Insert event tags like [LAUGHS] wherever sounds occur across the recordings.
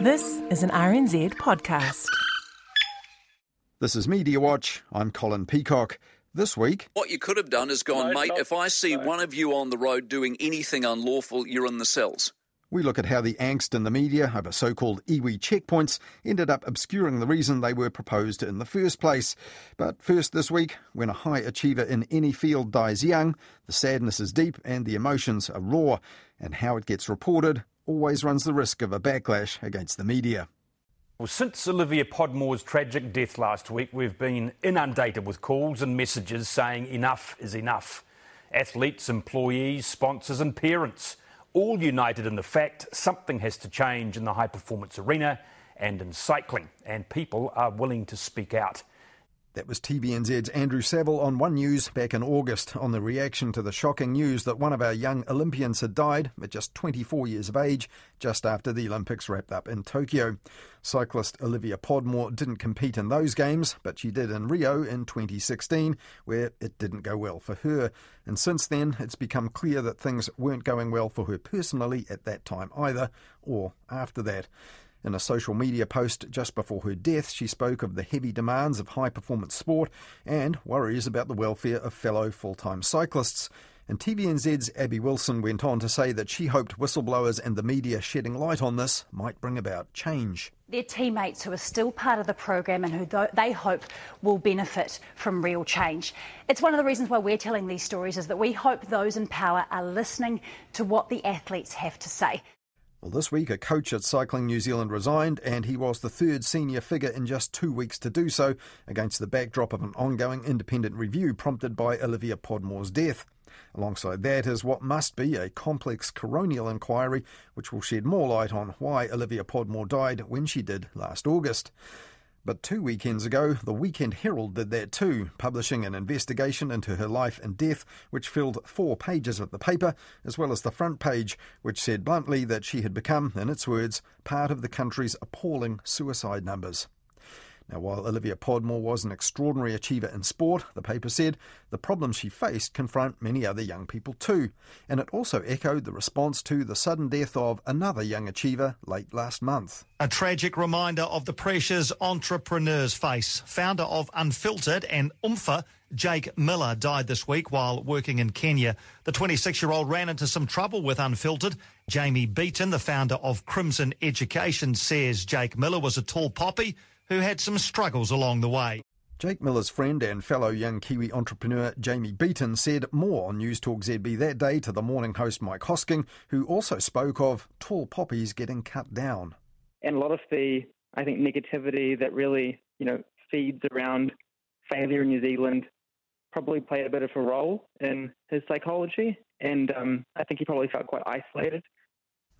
This is an RNZ podcast. This is Media Watch. I'm Colin Peacock. This week, What you could have done is gone, mate, if I see one of you on the road doing anything unlawful, you're in the cells. we look at how the angst in the media over so called iwi checkpoints ended up obscuring the reason they were proposed in the first place. But first, this week, when a high achiever in any field dies young, the sadness is deep and the emotions are raw, and how it gets reported always runs the risk of a backlash against the media. Well, since Olivia Podmore's tragic death last week, we've been inundated with calls and messages saying enough is enough. Athletes, employees, sponsors, and parents all united in the fact something has to change in the high performance arena and in cycling, and people are willing to speak out. That was TVNZ's Andrew Saville on One News back in August on the reaction to the shocking news that one of our young Olympians had died at just 24 years of age, just after the Olympics wrapped up in Tokyo. Cyclist Olivia Podmore didn't compete in those games, but she did in Rio in 2016, where it didn't go well for her. And since then, it's become clear that things weren't going well for her personally at that time either, or after that. In a social media post just before her death, she spoke of the heavy demands of high performance sport and worries about the welfare of fellow full time cyclists. And TVNZ's Abby Wilson went on to say that she hoped whistleblowers and the media shedding light on this might bring about change. Their teammates who are still part of the program and who they hope will benefit from real change. It's one of the reasons why we're telling these stories is that we hope those in power are listening to what the athletes have to say. Well, this week, a coach at Cycling New Zealand resigned, and he was the third senior figure in just two weeks to do so, against the backdrop of an ongoing independent review prompted by Olivia Podmore's death. Alongside that is what must be a complex coronial inquiry, which will shed more light on why Olivia Podmore died when she did last August. But two weekends ago, the Weekend Herald did that too, publishing an investigation into her life and death, which filled four pages of the paper, as well as the front page, which said bluntly that she had become, in its words, part of the country's appalling suicide numbers. Now, while Olivia Podmore was an extraordinary achiever in sport, the paper said the problems she faced confront many other young people too, and it also echoed the response to the sudden death of another young achiever late last month. A tragic reminder of the pressures entrepreneurs face. Founder of Unfiltered and Umfa, Jake Millar, died this week while working in Kenya. The 26 year old ran into some trouble with Unfiltered. Jamie Beaton, the founder of Crimson Education, says Jake Millar was a tall poppy who had some struggles along the way. Jake Millar's friend and fellow young Kiwi entrepreneur Jamie Beaton said more on News Talk ZB that day to the morning host Mike Hosking, who also spoke of tall poppies getting cut down. and a lot of the I think negativity that really you know feeds around failure in New Zealand probably played a bit of a role in his psychology, and um, I think he probably felt quite isolated.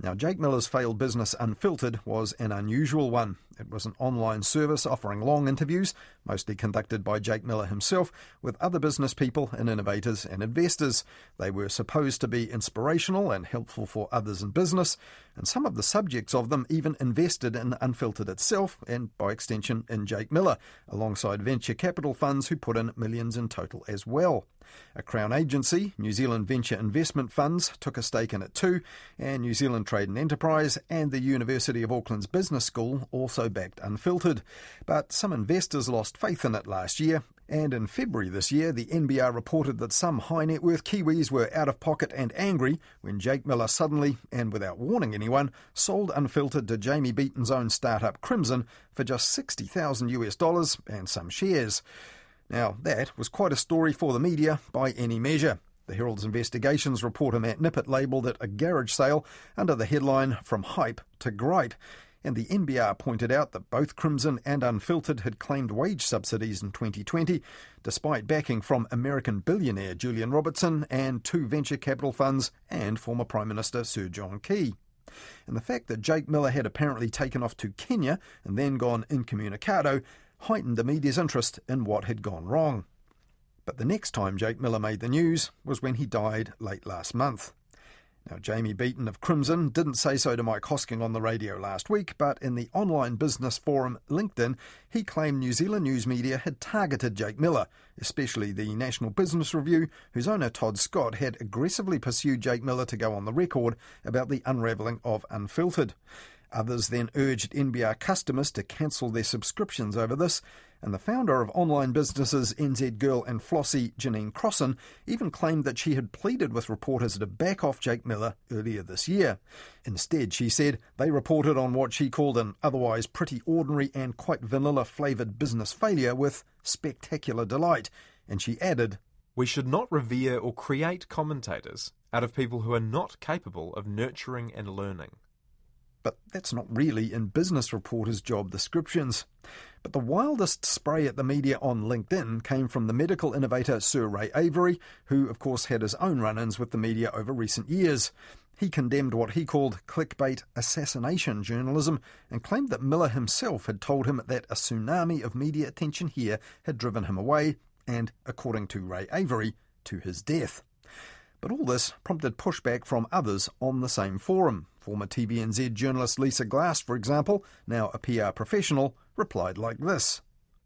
Now, Jake Millar's failed business Unfiltered was an unusual one. It was an online service offering long interviews, mostly conducted by Jake Millar himself, with other business people and innovators and investors. They were supposed to be inspirational and helpful for others in business, and some of the subjects of them even invested in Unfiltered itself and, by extension, in Jake Millar, alongside venture capital funds who put in millions in total as well. A Crown agency, New Zealand Venture Investment Funds, took a stake in it too, and New Zealand Trade and Enterprise and the University of Auckland's Business School also backed Unfiltered. But some investors lost faith in it last year, and in February this year, the NBR reported that some high net worth Kiwis were out of pocket and angry when Jake Millar suddenly, and without warning anyone, sold Unfiltered to Jamie Beaton's own startup Crimson for just 60,000 US dollars and some shares. Now, that was quite a story for the media by any measure. The Herald's investigations reporter Matt Nippert labelled it a garage sale under the headline From Hype to Gripe. And the NBR pointed out that both Crimson and Unfiltered had claimed wage subsidies in 2020, despite backing from American billionaire Julian Robertson and two venture capital funds and former Prime Minister Sir John Key. And the fact that Jake Millar had apparently taken off to Kenya and then gone incommunicado heightened the media's interest in what had gone wrong. But the next time Jake Millar made the news was when he died late last month. Now, Jamie Beaton of Crimson didn't say so to Mike Hosking on the radio last week, but in the online business forum LinkedIn, he claimed New Zealand news media had targeted Jake Millar, especially the National Business Review, whose owner Todd Scott had aggressively pursued Jake Millar to go on the record about the unravelling of Unfiltered. Others then urged NBR customers to cancel their subscriptions over this, and the founder of online businesses NZ Girl and Flossie, Janine Crossan, even claimed that she had pleaded with reporters to back off Jake Millar earlier this year. Instead, she said they reported on what she called an otherwise pretty ordinary and quite vanilla flavoured business failure with spectacular delight, and she added, We should not revere or create commentators out of people who are not capable of nurturing and learning. But that's not really in business reporters' job descriptions. But the wildest spray at the media on LinkedIn came from the medical innovator Sir Ray Avery, who, of course, had his own run ins with the media over recent years. He condemned what he called clickbait assassination journalism and claimed that Millar himself had told him that a tsunami of media attention here had driven him away, and, according to Ray Avery, to his death. But all this prompted pushback from others on the same forum. Former TVNZ journalist Lisa Glass, for example, now a PR professional, replied like this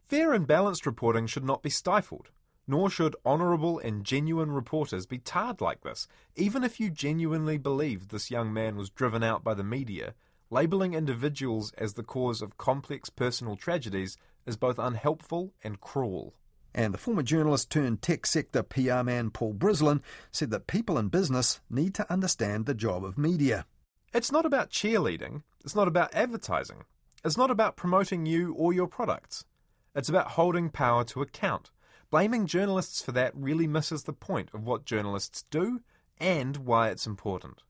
Fair and balanced reporting should not be stifled, nor should honourable and genuine reporters be tarred like this, even if you genuinely believed this young man was driven out by the media. Labelling individuals as the cause of complex personal tragedies is both unhelpful and cruel. And the former journalist turned tech sector PR man Paul Brislen said that people in business need to understand the job of media. It's not about cheerleading, it's not about advertising, it's not about promoting you or your products. It's about holding power to account. Blaming journalists for that really misses the point of what journalists do and why it's important.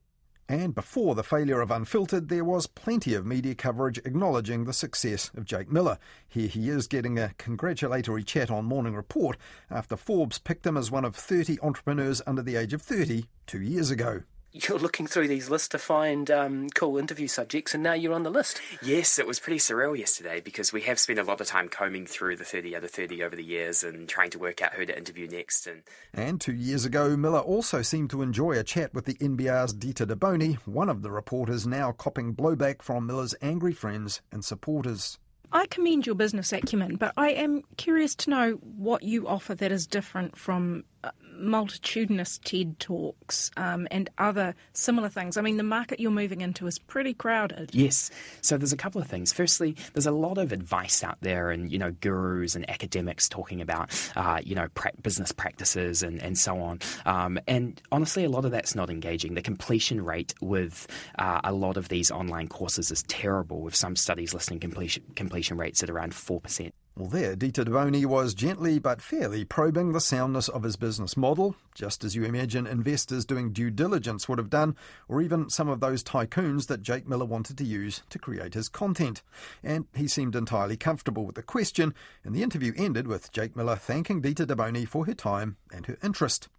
And before the failure of Unfiltered, there was plenty of media coverage acknowledging the success of Jake Millar. Here he is getting a congratulatory chat on Morning Report after Forbes picked him as one of 30 entrepreneurs under the age of 30 two years ago you're looking through these lists to find um, cool interview subjects, and now you're on the list. Yes, it was pretty surreal yesterday because we have spent a lot of time combing through the 30 other 30 over the years and trying to work out who to interview next. And, and two years ago, Millar also seemed to enjoy a chat with the NBR's Dita de Boni, one of the reporters now copping blowback from Millar's angry friends and supporters. I commend your business acumen, but I am curious to know what you offer that is different from uh, multitudinous TED talks um, and other similar things. I mean, the market you're moving into is pretty crowded. Yes. So there's a couple of things. Firstly, there's a lot of advice out there, and you know, gurus and academics talking about uh, you know pra- business practices and and so on. Um, and honestly, a lot of that's not engaging. The completion rate with uh, a lot of these online courses is terrible. With some studies listing completion completion rates at around four percent. Well, there, Dita de Boni was gently but fairly probing the soundness of his business model, just as you imagine investors doing due diligence would have done, or even some of those tycoons that Jake Millar wanted to use to create his content. And he seemed entirely comfortable with the question, and the interview ended with Jake Millar thanking Dita de Boni for her time and her interest.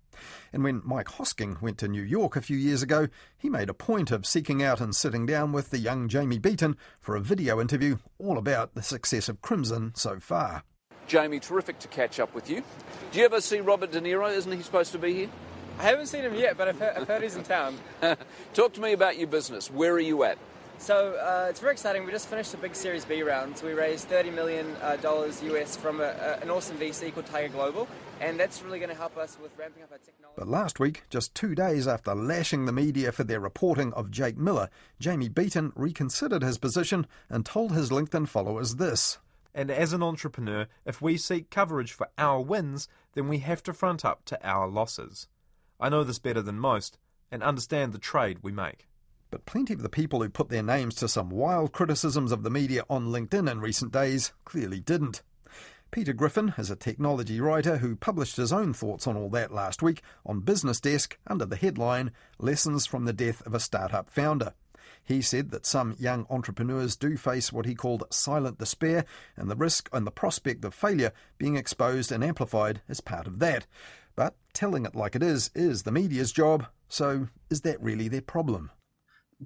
And when Mike Hosking went to New York a few years ago, he made a point of seeking out and sitting down with the young Jamie Beaton for a video interview all about the success of Crimson so far. Jamie, terrific to catch up with you. Do you ever see Robert De Niro? Isn't he supposed to be here? I haven't seen him yet, but I've heard, I've heard he's in town. [LAUGHS] Talk to me about your business. Where are you at? So uh, it's very exciting. We just finished a big Series B round. So we raised $30 million uh, US from a, a, an awesome VC called Tiger Global, and that's really going to help us with ramping up our technology. But last week, just two days after lashing the media for their reporting of Jake Millar, Jamie Beaton reconsidered his position and told his LinkedIn followers this. And as an entrepreneur, if we seek coverage for our wins, then we have to front up to our losses. I know this better than most and understand the trade we make. But plenty of the people who put their names to some wild criticisms of the media on LinkedIn in recent days clearly didn't. Peter Griffin is a technology writer who published his own thoughts on all that last week on Business Desk under the headline Lessons from the Death of a Startup Founder. He said that some young entrepreneurs do face what he called silent despair, and the risk and the prospect of failure being exposed and amplified is part of that. But telling it like it is is the media's job, so is that really their problem?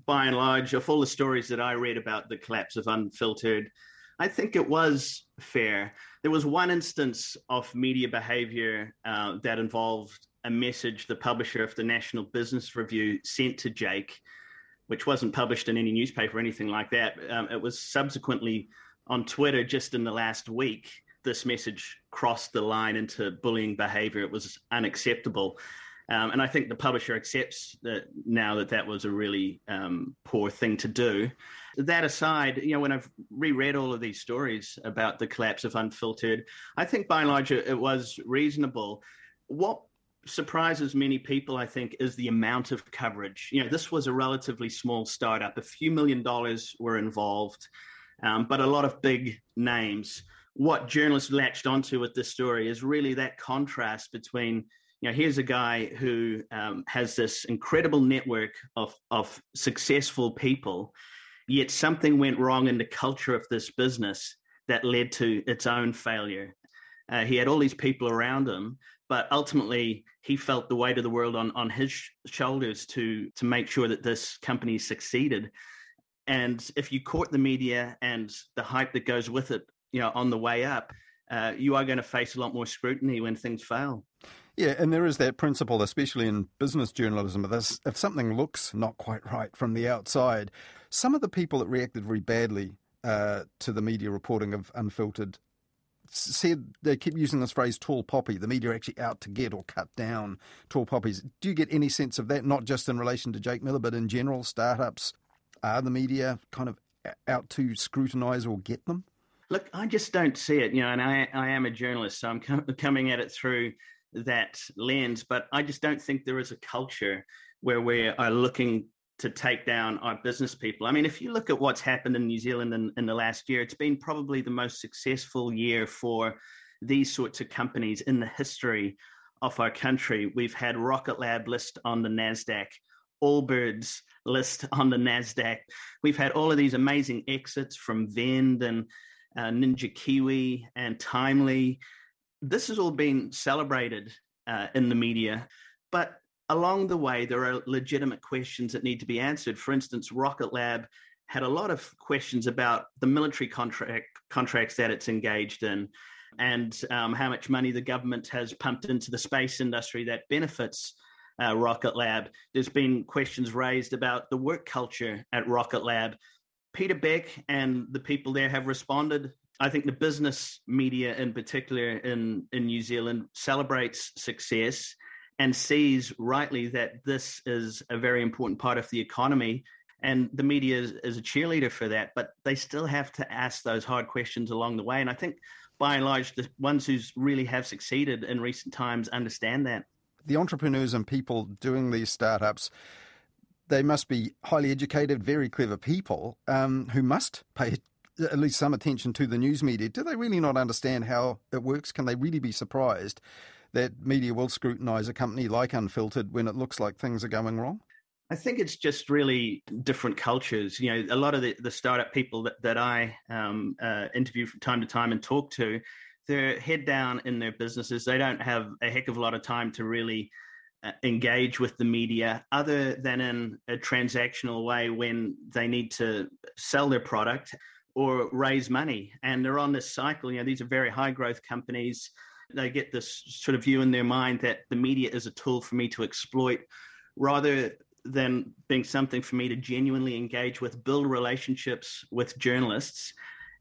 by and large, of all the stories that I read about the collapse of Unfiltered, I think it was fair. There was one instance of media behavior uh, that involved a message the publisher of the National Business Review sent to Jake, which wasn't published in any newspaper or anything like that. Um, it was subsequently on Twitter just in the last week. This message crossed the line into bullying behavior. It was unacceptable. Um, and I think the publisher accepts that now that that was a really um, poor thing to do. That aside, you know, when I've reread all of these stories about the collapse of Unfiltered, I think by and large it was reasonable. What surprises many people, I think, is the amount of coverage. You know, this was a relatively small startup. A few million dollars were involved, um, but a lot of big names. What journalists latched onto with this story is really that contrast between, you know, here's a guy who um, has this incredible network of, of successful people, yet something went wrong in the culture of this business that led to its own failure. Uh, he had all these people around him, but ultimately he felt the weight of the world on on his sh- shoulders to to make sure that this company succeeded. And if you caught the media and the hype that goes with it, you know, on the way up, uh, you are going to face a lot more scrutiny when things fail. Yeah, and there is that principle, especially in business journalism, this if something looks not quite right from the outside, some of the people that reacted very badly uh, to the media reporting of Unfiltered said they keep using this phrase tall poppy, the media are actually out to get or cut down tall poppies. Do you get any sense of that, not just in relation to Jake Millar, but in general, startups? Are the media kind of out to scrutinise or get them? Look, I just don't see it, you know, and I, I am a journalist, so I'm com- coming at it through that lens, but I just don't think there is a culture where we are looking to take down our business people. I mean, if you look at what's happened in New Zealand in, in the last year, it's been probably the most successful year for these sorts of companies in the history of our country. We've had Rocket Lab list on the NASDAQ, Allbirds list on the NASDAQ. We've had all of these amazing exits from Vend and uh, Ninja Kiwi and Timely. This has all been celebrated uh, in the media. But along the way, there are legitimate questions that need to be answered. For instance, Rocket Lab had a lot of questions about the military contract contracts that it's engaged in and um, how much money the government has pumped into the space industry that benefits uh, Rocket Lab. There's been questions raised about the work culture at Rocket Lab. Peter Beck and the people there have responded. I think the business media, in particular in, in New Zealand, celebrates success and sees rightly that this is a very important part of the economy. And the media is, is, a cheerleader for that, but they still have to ask those hard questions along the way. And I think by and large, the ones who really have succeeded in recent times understand that. The entrepreneurs and people doing these startups, they must be highly educated, very clever people um, who must pay at least some attention to the news media. Do they really not understand how it works? Can they really be surprised that media will scrutinise a company like Unfiltered when it looks like things are going wrong? I think it's just really different cultures. You know, a lot of the, the startup people that, that I um, uh, interview from time to time and talk to, they're head down in their businesses. They don't have a heck of a lot of time to really uh, engage with the media other than in a transactional way when they need to sell their product or raise money. And they're on this cycle. You know, these are very high growth companies they get this sort of view in their mind that the media is a tool for me to exploit rather than being something for me to genuinely engage with, build relationships with journalists,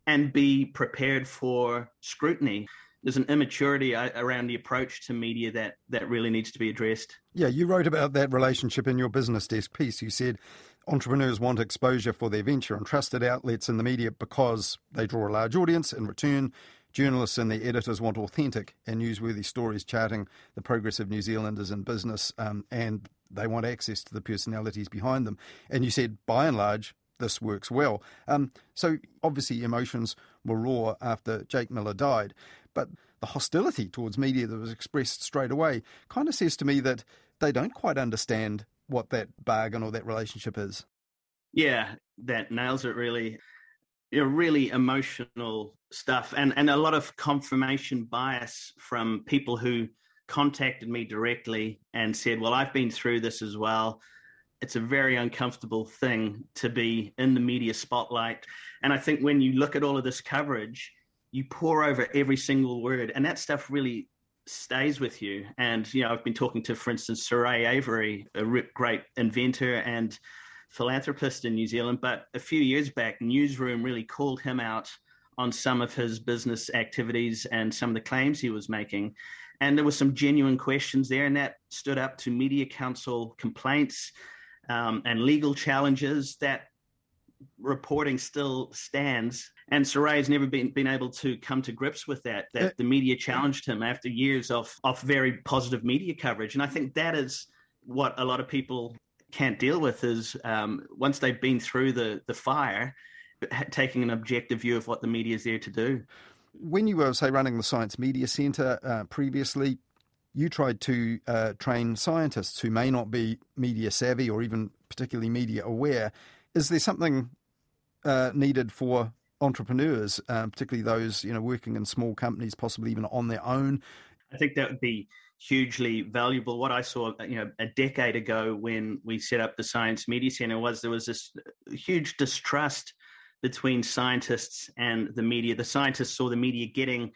and be prepared for scrutiny. There's an immaturity uh, around the approach to media that, that really needs to be addressed. Yeah, you wrote about that relationship in your business desk piece. You said entrepreneurs want exposure for their venture and trusted outlets in the media because they draw a large audience. In return, Journalists and their editors want authentic and newsworthy stories charting the progress of New Zealanders in business, um, and they want access to the personalities behind them. And you said, by and large, this works well. Um, so obviously, emotions were raw after Jake Miller died, but the hostility towards media that was expressed straight away kind of says to me that they don't quite understand what that bargain or that relationship is. Yeah, that nails it really you know, really emotional stuff and, and a lot of confirmation bias from people who contacted me directly and said, Well, I've been through this as well. It's a very uncomfortable thing to be in the media spotlight. And I think when you look at all of this coverage, you pour over every single word, and that stuff really stays with you. And, you know, I've been talking to, for instance, Sir Ray Avery, a great inventor and philanthropist in New Zealand, but a few years back, Newsroom really called him out on some of his business activities and some of the claims he was making. And there were some genuine questions there, and that stood up to Media Council complaints um, and legal challenges that reporting still stands. And Sir Ray has never been, been able to come to grips with that, that Uh, the media challenged him after years of, of very positive media coverage. And I think that is what a lot of people can't deal with is um, once they've been through the, the fire, taking an objective view of what the media is there to do. When you were, say, running the Science Media Centre uh, previously, you tried to uh, train scientists who may not be media savvy or even particularly media aware. Is there something uh, needed for entrepreneurs, uh, particularly those you know working in small companies, possibly even on their own? I think that would be hugely valuable. What I saw, uh, you know, a decade ago when we set up the Science Media Center was there was this uh, huge distrust between scientists and the media. The scientists saw the media getting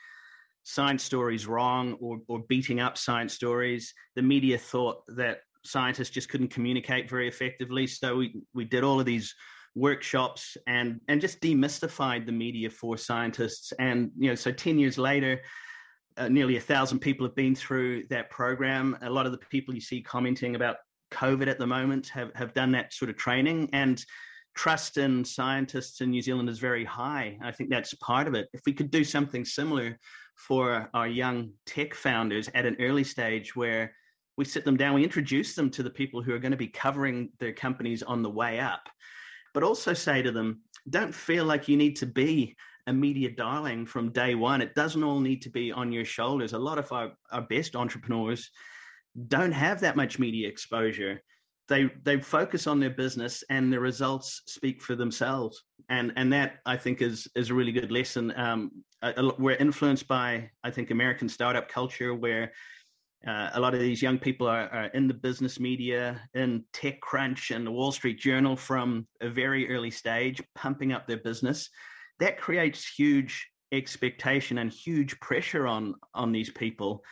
science stories wrong or, or beating up science stories. The media thought that scientists just couldn't communicate very effectively. So we, we did all of these workshops and and just demystified the media for scientists. And you know, so ten years later, uh, nearly a thousand people have been through that program. A lot of the people you see commenting about COVID at the moment have have done that sort of training and. Trust in scientists in New Zealand is very high. I think that's part of it. If we could do something similar for our young tech founders at an early stage where we sit them down, we introduce them to the people who are going to be covering their companies on the way up, but also say to them, don't feel like you need to be a media darling from day one. It doesn't all need to be on your shoulders. A lot of our, our best entrepreneurs don't have that much media exposure. They they focus on their business and the results speak for themselves. And and that I think is is a really good lesson. Um, we're influenced by I think American startup culture where uh, a lot of these young people are, are, in the business media, in TechCrunch and the Wall Street Journal from a very early stage, pumping up their business. That creates huge expectation and huge pressure on on these people.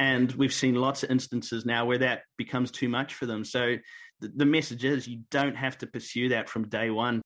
And we've seen lots of instances now where that becomes too much for them. So the, the message is you don't have to pursue that from day one.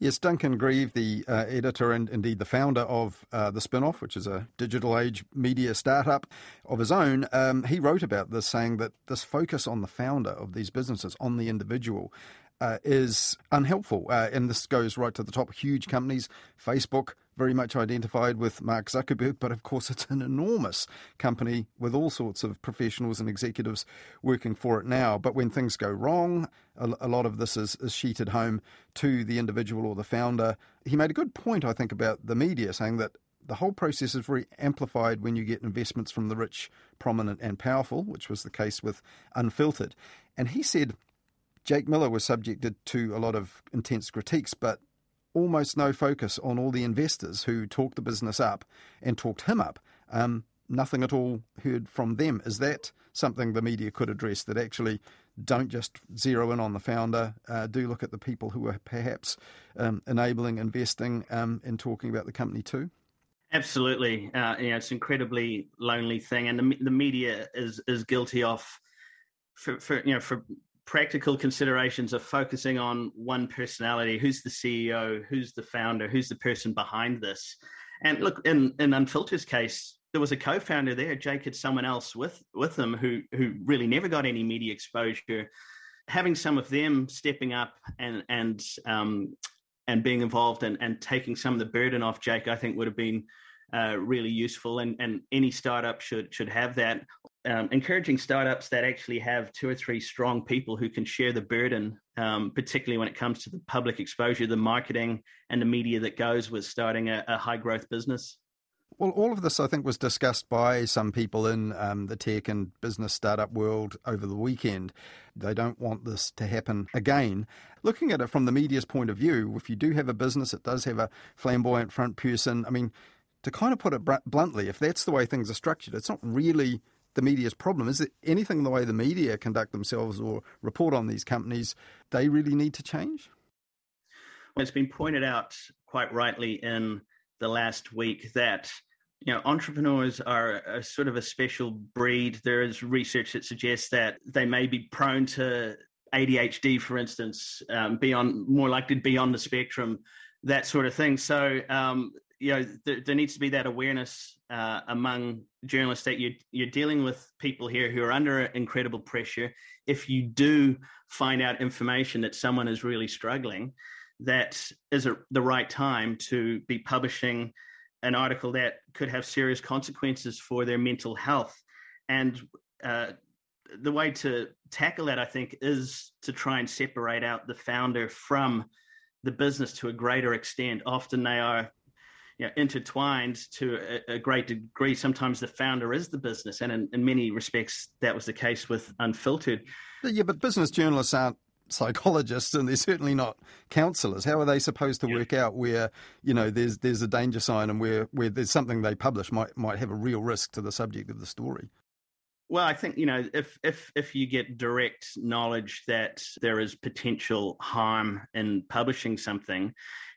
Yes, Duncan Grieve, the uh, editor and indeed the founder of uh, The Spinoff, which is a digital age media startup of his own, um, he wrote about this, saying that this focus on the founder of these businesses, on the individual, uh, is unhelpful. Uh, and this goes right to the top. Huge companies, Facebook, very much identified with Mark Zuckerberg, but of course [LAUGHS] it's an enormous company with all sorts of professionals and executives working for it now. But when things go wrong, a, a lot of this is, is sheeted home to the individual or the founder. He made a good point, I think, about the media, saying that the whole process is very amplified when you get investments from the rich, prominent, and powerful, which was the case with Unfiltered. And he said Jake Millar was subjected to a lot of intense critiques, but almost no focus on all the investors who talked the business up and talked him up. Um, nothing at all heard from them. Is that something the media could address? That actually don't just zero in on the founder, uh, do look at the people who are perhaps um, enabling investing um, and talking about the company too? Absolutely, uh, you know, it's an incredibly lonely thing, and the, the media is is guilty of, for, for you know, for practical considerations of focusing on one personality who's the ceo who's the founder who's the person behind this? And look in in unfiltered's case there was a co-founder there jake had someone else with with them who who really never got any media exposure. Having some of them stepping up and and um and being involved and, and taking some of the burden off jake i think would have been uh, really useful and, and any startup should should have that um, encouraging startups that actually have two or three strong people who can share the burden, um, particularly when it comes to the public exposure, the marketing, and the media that goes with starting a, a high growth business. Well, all of this, I think, was discussed by some people in um, the tech and business startup world over the weekend. They don't want this to happen again. Looking at it from the media's point of view, if you do have a business, it does have a flamboyant front person. I mean, to kind of put it bluntly, if that's the way things are structured, it's not really the media's problem. Is it anything in the way the media conduct themselves or report on these companies they really need to change? Well, it's been pointed out quite rightly in the last week that you know entrepreneurs are a sort of a special breed. There is research that suggests that they may be prone to ADHD, for instance, um, be on more likely to be on the spectrum, that sort of thing. So um, you know there, there, needs to be that awareness uh, among journalists that you, you're dealing with people here who are under incredible pressure if you do find out information that someone is really struggling that is a, the right time to be publishing an article that could have serious consequences for their mental health. And uh, the way to tackle that, I think, is to try and separate out the founder from the business to a greater extent. Often they are you know, intertwined to a, a, great degree. Sometimes the founder is the business, and in, in many respects, that was the case with Unfiltered. Yeah, but business journalists aren't [LAUGHS] psychologists and they're certainly not counselors. How are they supposed to yeah. work out where you know there's there's a danger sign and where where there's something they publish might might have a real risk to the subject of the story? Well, I think you know if if if you get direct knowledge that there is potential harm in publishing something,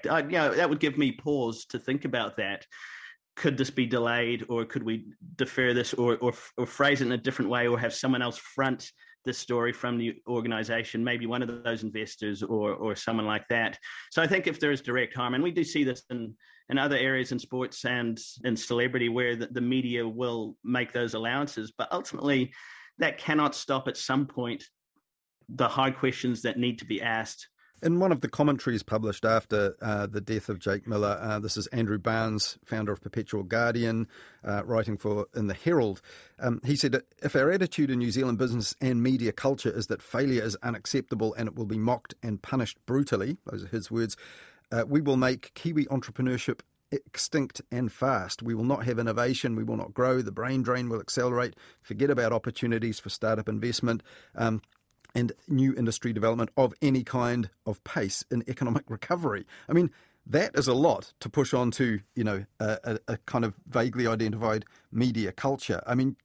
uh, you know that would give me pause to think about that. Could this be delayed, or could we defer this, or or, or phrase it in a different way, or have someone else front the story from the organization, maybe one of those investors or or someone like that. So I think if there is direct harm, and we do see this in in other areas in sports and in celebrity where the, the media will make those allowances, but ultimately that cannot stop at some point the hard questions that need to be asked in one of the commentaries published after uh, the death of Jake Millar, uh, this is Andrew Barnes, founder of Perpetual Guardian, uh, writing for in the Herald. Um, he said, "If our attitude in New Zealand business and media culture is that failure is unacceptable and it will be mocked and punished brutally, those are his words, uh, we will make Kiwi entrepreneurship extinct and fast. We will not have innovation. We will not grow. The brain drain will accelerate. Forget about opportunities for startup investment. Um, and new industry development of any kind of pace in economic recovery. I mean, that is a lot to push onto, you know, a, a, a kind of vaguely identified media culture. I mean,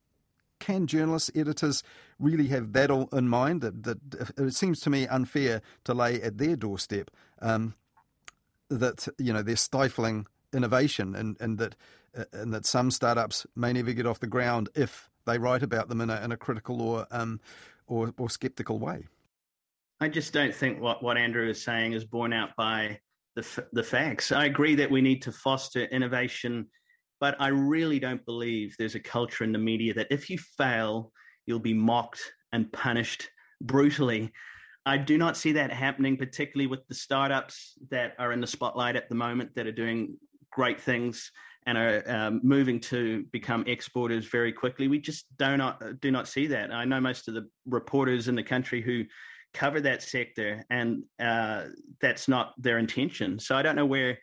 can journalists, editors really have that all in mind? That, that it seems to me unfair to lay at their doorstep um, that you know they're stifling innovation and, and that uh, and that some startups may never get off the ground if they write about them in a, in a critical or um, or, or skeptical way. I just don't think what, what Andrew is saying is borne out by the, the facts. I agree that we need to foster innovation, but I really don't believe there's a culture in the media that if you fail, you'll be mocked and punished brutally. I do not see that happening, particularly with the startups that are in the spotlight at the moment that are doing great things and are um, moving to become exporters very quickly. We just do not do not see that. I know most of the reporters in the country who cover that sector, and uh, that's not their intention. So I don't know where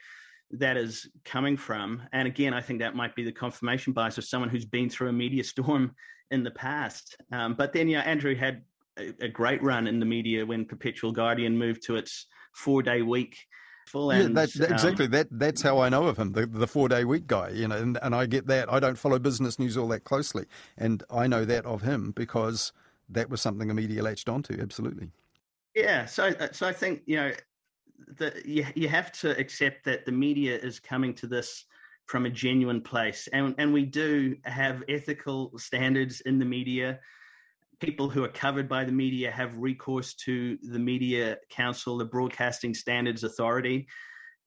that is coming from. And again, I think that might be the confirmation bias of someone who's been through a media [LAUGHS] storm in the past. Um, but then, yeah, Andrew had a, a great run in the media when Perpetual Guardian moved to its four day week full yeah, that, that, exactly. Um, that that's how I know of him, the, the four day week guy. You know, and, and I get that. I don't follow business news all that closely, and I know that of him because that was something the media latched onto. Absolutely. Yeah. So uh, so I think you know that you you have to accept that the media is coming to this from a genuine place, and and we do have ethical standards in the media people who are covered by the media have recourse to the Media Council, the Broadcasting Standards Authority.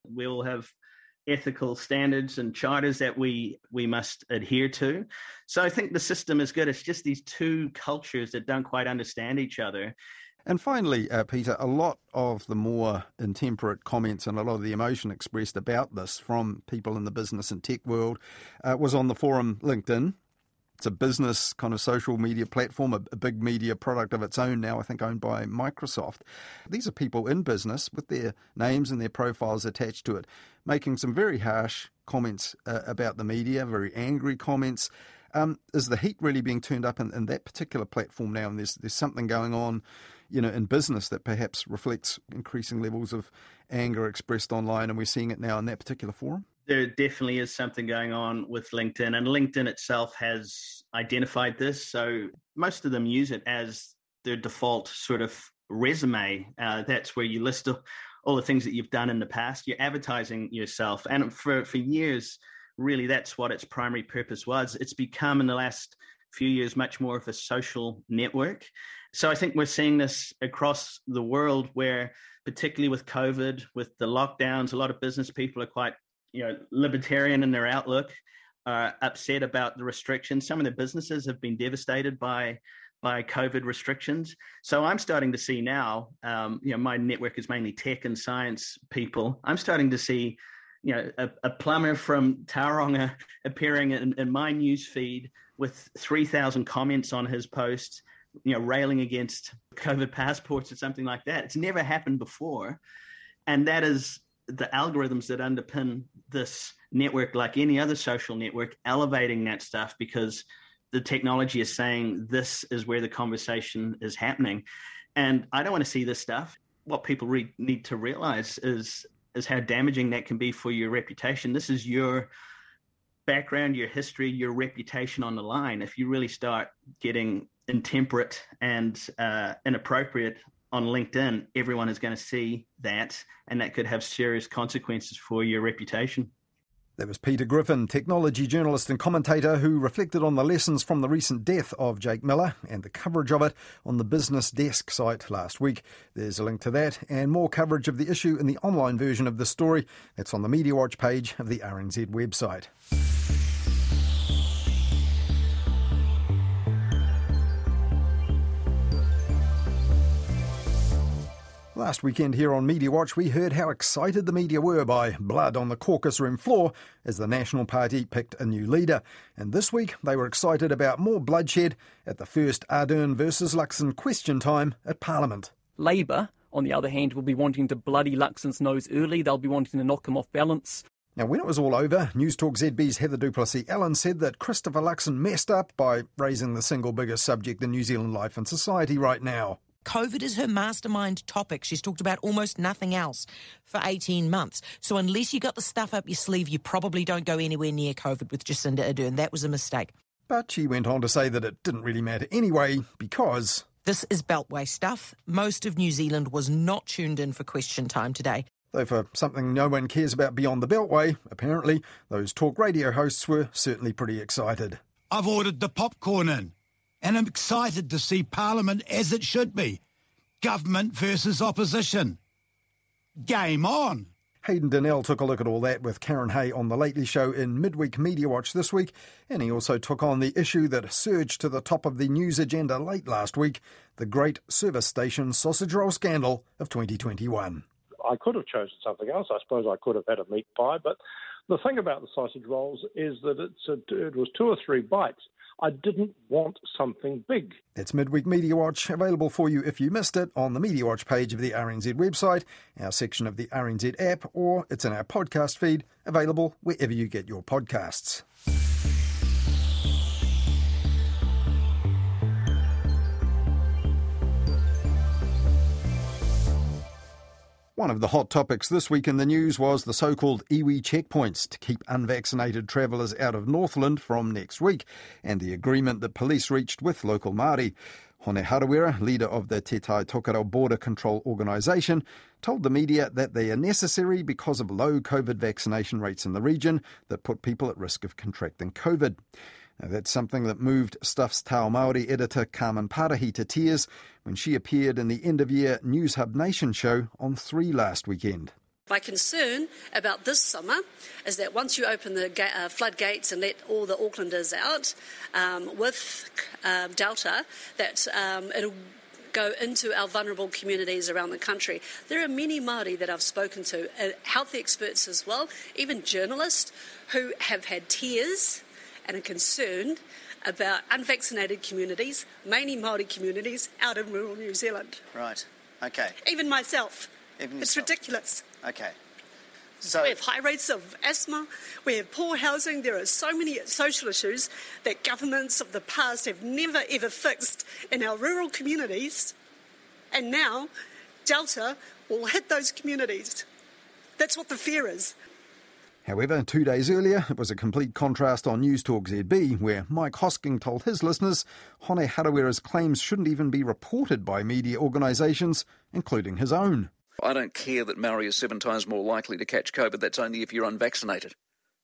We all have ethical standards and charters that we we must adhere to. So I think the system is good. It's just these two cultures that don't quite understand each other. And finally, uh, Peter, a lot of the more intemperate comments and a lot of the emotion expressed about this from people in the business and tech world uh, was on the forum LinkedIn it's a business kind of social media platform, a, a, big media product of its own now, I think owned by Microsoft. These are people in business with their names and their profiles attached to it, making some very harsh comments uh, about the media, very angry comments. Um, is the heat really being turned up in, in, that particular platform now? And there's there's something going on, you know, in business that perhaps reflects increasing levels of anger expressed online, and we're seeing it now in that particular forum there definitely is something going on with LinkedIn, and LinkedIn itself has identified this. So most of them use it as their default sort of resume. Uh, that's where you list all the things that you've done in the past. You're advertising yourself, and for for years, really, that's what its primary purpose was. It's become in the last few years much more of a social network. So I think we're seeing this across the world where particularly with COVID, with the lockdowns, a lot of business people are quite you know libertarian in their outlook, are upset about the restrictions. Some of the businesses have been devastated by by COVID restrictions. So I'm starting to see now, um, you know, my network is mainly tech and science people. I'm starting to see, you know, a, a plumber from Tauranga [LAUGHS] appearing in, in my news feed with 3,000 comments on his post, you know, railing against [LAUGHS] COVID passports or something like that. It's never happened before. And that is the algorithms that underpin this network, like any other social network, elevating that stuff because the technology is saying this is where the conversation is happening. And I don't want to see this stuff. What people re- need to realize is is how damaging that can be for your reputation. This is your background, your history, your reputation on the line. If you really start getting intemperate and uh, inappropriate on LinkedIn, everyone is going to see that, and that could have serious consequences for your reputation. That was Peter Griffin, technology journalist and commentator, who reflected on the lessons from the recent death of Jake Millar and the coverage of it on the Business Desk site last week. There's a link to that and more coverage of the issue in the online version of the story. That's on the Media Watch page of the RNZ website. Last weekend here on Media Watch, we heard how excited the media were by blood on the caucus room floor as the National Party picked a new leader. And this week, they were excited about more bloodshed at the first Ardern versus Luxon question time at Parliament. Labour, on the other hand, will be wanting to bloody Luxon's nose early. They'll be wanting to knock him off balance. Now, when it was all over, News Talk ZB's Heather du Plessis-Allen said that Christopher Luxon messed up by raising the single biggest subject in New Zealand life and society right now. COVID is her mastermind topic. She's talked about almost nothing else for 18 months. So unless you got the stuff up your sleeve, you probably don't go anywhere near COVID with Jacinda Ardern. That was a mistake. But she went on to say that it didn't really matter anyway because. This is Beltway stuff. Most of New Zealand was not tuned in for question time today. Though for something no one cares about beyond the Beltway, apparently, those talk radio hosts were certainly pretty excited. I've ordered the popcorn in and I'm excited to see Parliament as it should be. Government versus opposition. Game on. Hayden Donnell took a look at all that with Karen Hay on The Lately Show in Midweek Media Watch this week, and he also took on the issue that surged to the top of the news agenda late last week the great service station sausage roll scandal of 2021. I could have chosen something else. I suppose I could have had a meat pie, but the thing about the sausage rolls is that it's a, it was two or three bites. I didn't want something big. It's Midweek Media Watch, available for you if you missed it on the Media Watch page of the RNZ website, our section of the RNZ app, or it's in our podcast feed, available wherever you get your podcasts. One of the hot topics this week in the news was the so called iwi checkpoints to keep unvaccinated travellers out of Northland from next week, and the agreement that police reached with local Māori. Hone Harawira, leader of the Te Tai Tokerau Border Control Organisation, told the media that they are necessary because of low COVID vaccination rates in the region that put people at risk of contracting COVID. That's something that moved Stuff's Tao Māori editor Carmen Parahi to tears when she appeared in the end of year Newshub Nation show on 3 last weekend. My concern about this summer is that once you open the ga- uh, floodgates and let all the Aucklanders out um, with uh, Delta, that um, it'll go into our vulnerable communities around the country. There are many Māori that I've spoken to, uh, health experts as well, even journalists, who have had tears and are concerned about unvaccinated communities, mainly Māori communities, out in rural New Zealand. Right. Okay. Even myself. Even it's yourself. ridiculous. Okay. So we have high rates of asthma, we have poor housing, there are so many social issues that governments of the past have never ever fixed in our rural communities. And now Delta will hit those communities. That's what the fear is. However, two days earlier, it was a complete contrast on News Talk ZB, where Mike Hosking told his listeners Hone Harawira's claims shouldn't even be reported by media organisations, including his own. I don't care that Maori is seven times more likely to catch COVID. That's only if you're unvaccinated.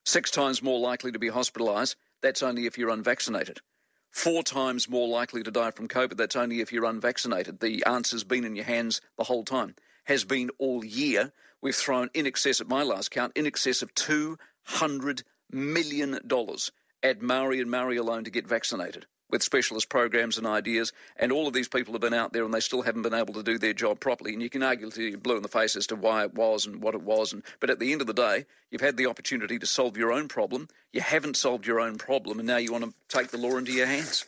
Six times more likely to be hospitalised. That's only if you're unvaccinated. Four times more likely to die from COVID. That's only if you're unvaccinated. The answer's been in your hands the whole time. Has been all year. We've thrown in excess, at my last count, in excess of $200 million at Maori and Maori alone to get vaccinated. with specialist programs and ideas, and all of these people have been out there and they still haven't been able to do their job properly. And you can argue till you're blue in the face as to why it was and what it was, and, but at the end of the day, you've had the opportunity to solve your own problem. You haven't solved your own problem, and now you want to take the law into your hands.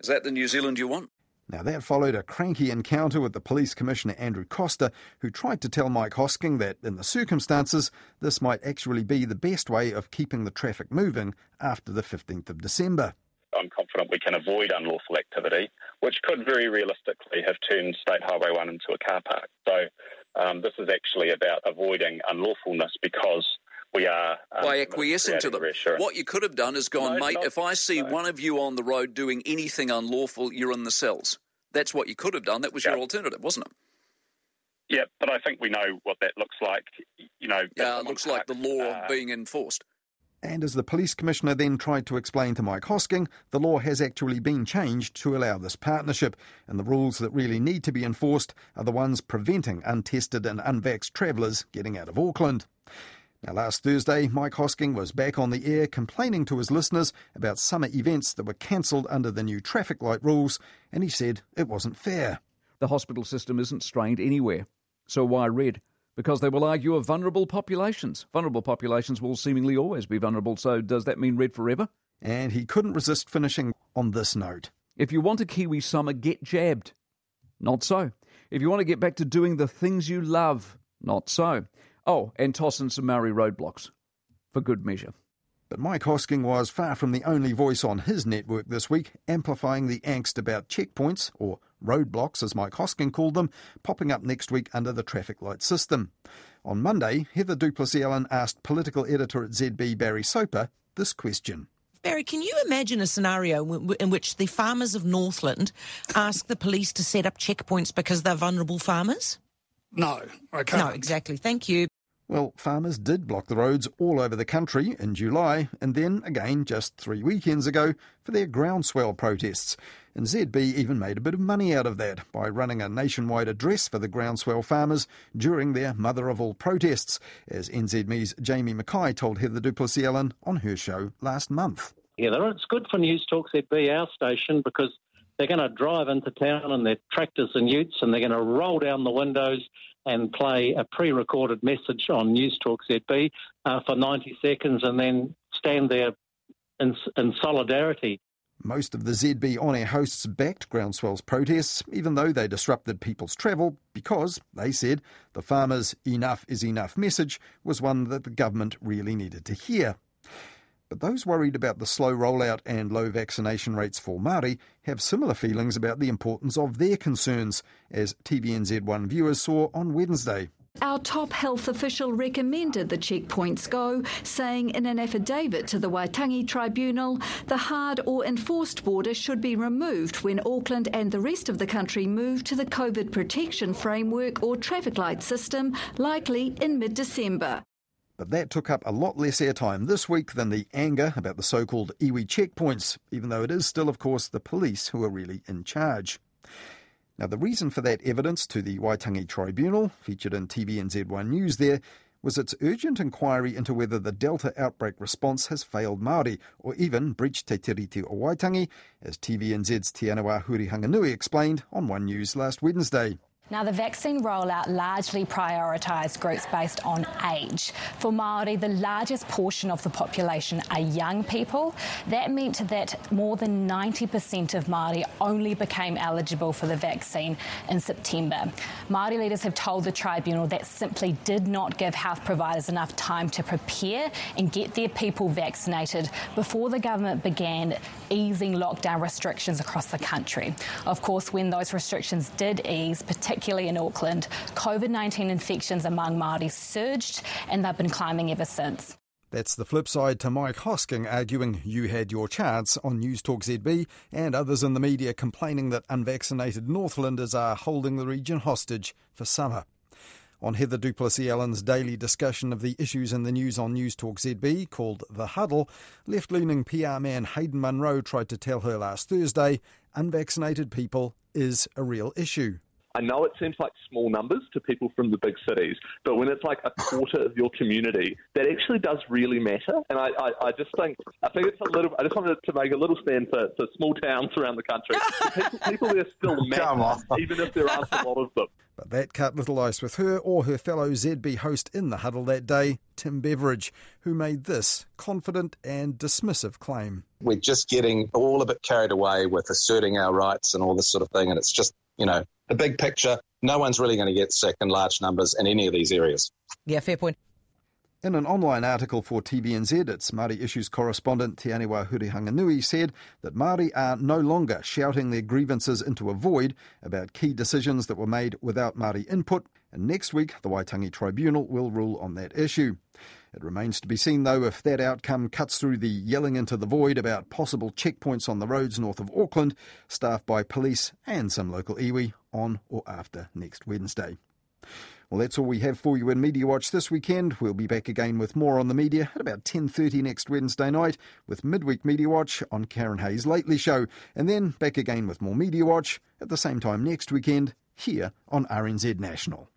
Is that the New Zealand you want? Now, that followed a cranky encounter with the Police Commissioner Andrew Coster, who tried to tell Mike Hosking that, in the circumstances, this might actually be the best way of keeping the traffic moving after the 15th of December. I'm confident we can avoid unlawful activity, which could very realistically have turned State Highway 1 into a car park. So, um, this is actually about avoiding unlawfulness because we are um, by acquiescing to them. What you could have done is gone, no, mate. Not, if I see no. one of you on the road doing anything unlawful, you're in the cells. That's what you could have done. That was yep. your alternative, wasn't it? Yeah, but I think we know what that looks like. You know, yeah, it looks like the law uh, being enforced. And as the police commissioner then tried to explain to Mike Hosking, the law has actually been changed to allow this partnership, and the rules that really need to be enforced are the ones preventing untested and unvaxxed travellers getting out of Auckland. Now, last Thursday, Mike Hosking was back on the air complaining to his listeners about summer events that were cancelled under the new traffic light rules, and he said it wasn't fair. The hospital system isn't strained anywhere. So why red? Because they will argue of vulnerable populations. Vulnerable populations will seemingly always be vulnerable, so does that mean red forever? And he couldn't resist finishing on this note. If you want a Kiwi summer, get jabbed. Not so. If you want to get back to doing the things you love, not so. Oh, and toss in some Māori roadblocks for good measure. But Mike Hosking was far from the only voice on his network this week, amplifying the angst about checkpoints, or roadblocks as Mike Hosking called them, popping up next week under the traffic light system. On Monday, Heather du Plessis-Allen asked political editor at ZB Barry Soper this question. Barry, can you imagine a scenario in which the farmers of Northland ask the police to set up checkpoints because they're vulnerable farmers? No, I can't. No, exactly. Thank you. Well, farmers did block the roads all over the country in July and then again just three weekends ago for their groundswell protests. And ZB even made a bit of money out of that by running a nationwide address for the groundswell farmers during their mother of all protests, as NZME's Jamie Mackay told Heather du Plessis-Allen on her show last month. Yeah, it's good for News Talk ZB, our station, because they're going to drive into town in their tractors and utes and they're going to roll down the windows and play a pre recorded message on News Talk ZB uh, for 90 seconds and then stand there in, in solidarity. Most of the ZB on air hosts backed Groundswell's protests, even though they disrupted people's travel, because, they said, the farmers' enough is enough message was one that the government really needed to hear. But those worried about the slow rollout and low vaccination rates for Māori have similar feelings about the importance of their concerns, as TVNZ1 viewers saw on Wednesday. Our top health official recommended the checkpoints go, saying in an affidavit to the Waitangi Tribunal, the hard or enforced border should be removed when Auckland and the rest of the country move to the COVID protection framework or traffic light system, likely in mid December. But that took up a lot less airtime this week than the anger about the so called iwi checkpoints, even though it is still, of course, the police who are really in charge. Now, the reason for that evidence to the Waitangi Tribunal, featured in TVNZ1 News there, was its urgent inquiry into whether the Delta outbreak response has failed Māori, or even breached Te Tiriti o Waitangi, as TVNZ's Te Aniwa Hurihanganui explained on One News last Wednesday. Now, the vaccine rollout largely prioritised groups based on age. For Māori, the largest portion of the population are young people. That meant that more than 90% of Māori only became eligible for the vaccine in September. Māori leaders have told the tribunal that simply did not give health providers enough time to prepare and get their people vaccinated before the government began easing lockdown restrictions across the country. Of course, when those restrictions did ease, particularly particularly in Auckland, COVID 19 infections among Māori surged and they've been climbing ever since. That's the flip side to Mike Hosking arguing you had your chance on News Talk ZB and others in the media complaining that unvaccinated Northlanders are holding the region hostage for summer. On Heather du Plessis-Allen's daily discussion of the issues in the news on News Talk ZB called The Huddle, left leaning PR man Hayden Munro tried to tell her last Thursday unvaccinated people is a real issue. I know it seems like small numbers to people from the big cities, but when it's like a quarter of your community, that actually does really matter. And I, I, I just think I think it's a little. I just wanted to make a little stand for, for small towns around the country. [LAUGHS] people, people there still matter, even if there aren't a lot of them. [LAUGHS] But that cut little ice with her or her fellow ZB host in the huddle that day, Tim Beveridge, who made this confident and dismissive claim. We're just getting all a bit carried away with asserting our rights and all this sort of thing, and it's just, you know, the big picture. No one's really going to get sick in large numbers in any of these areas. Yeah, fair point. In an online article for TVNZ, its Māori Issues correspondent Te Aniwa Hurihanganui said that Māori are no longer shouting their grievances into a void about key decisions that were made without Māori input, and next week the Waitangi Tribunal will rule on that issue. It remains to be seen, though, if that outcome cuts through the yelling into the void about possible checkpoints on the roads north of Auckland, staffed by police and some local iwi, on or after next Wednesday. Well, that's all we have for you in Mediawatch this weekend. We'll be back again with more on the media at about 10.30 next Wednesday night with Midweek Mediawatch on Karyn Hay's Lately Show. And then back again with more Mediawatch at the same time next weekend here on RNZ National.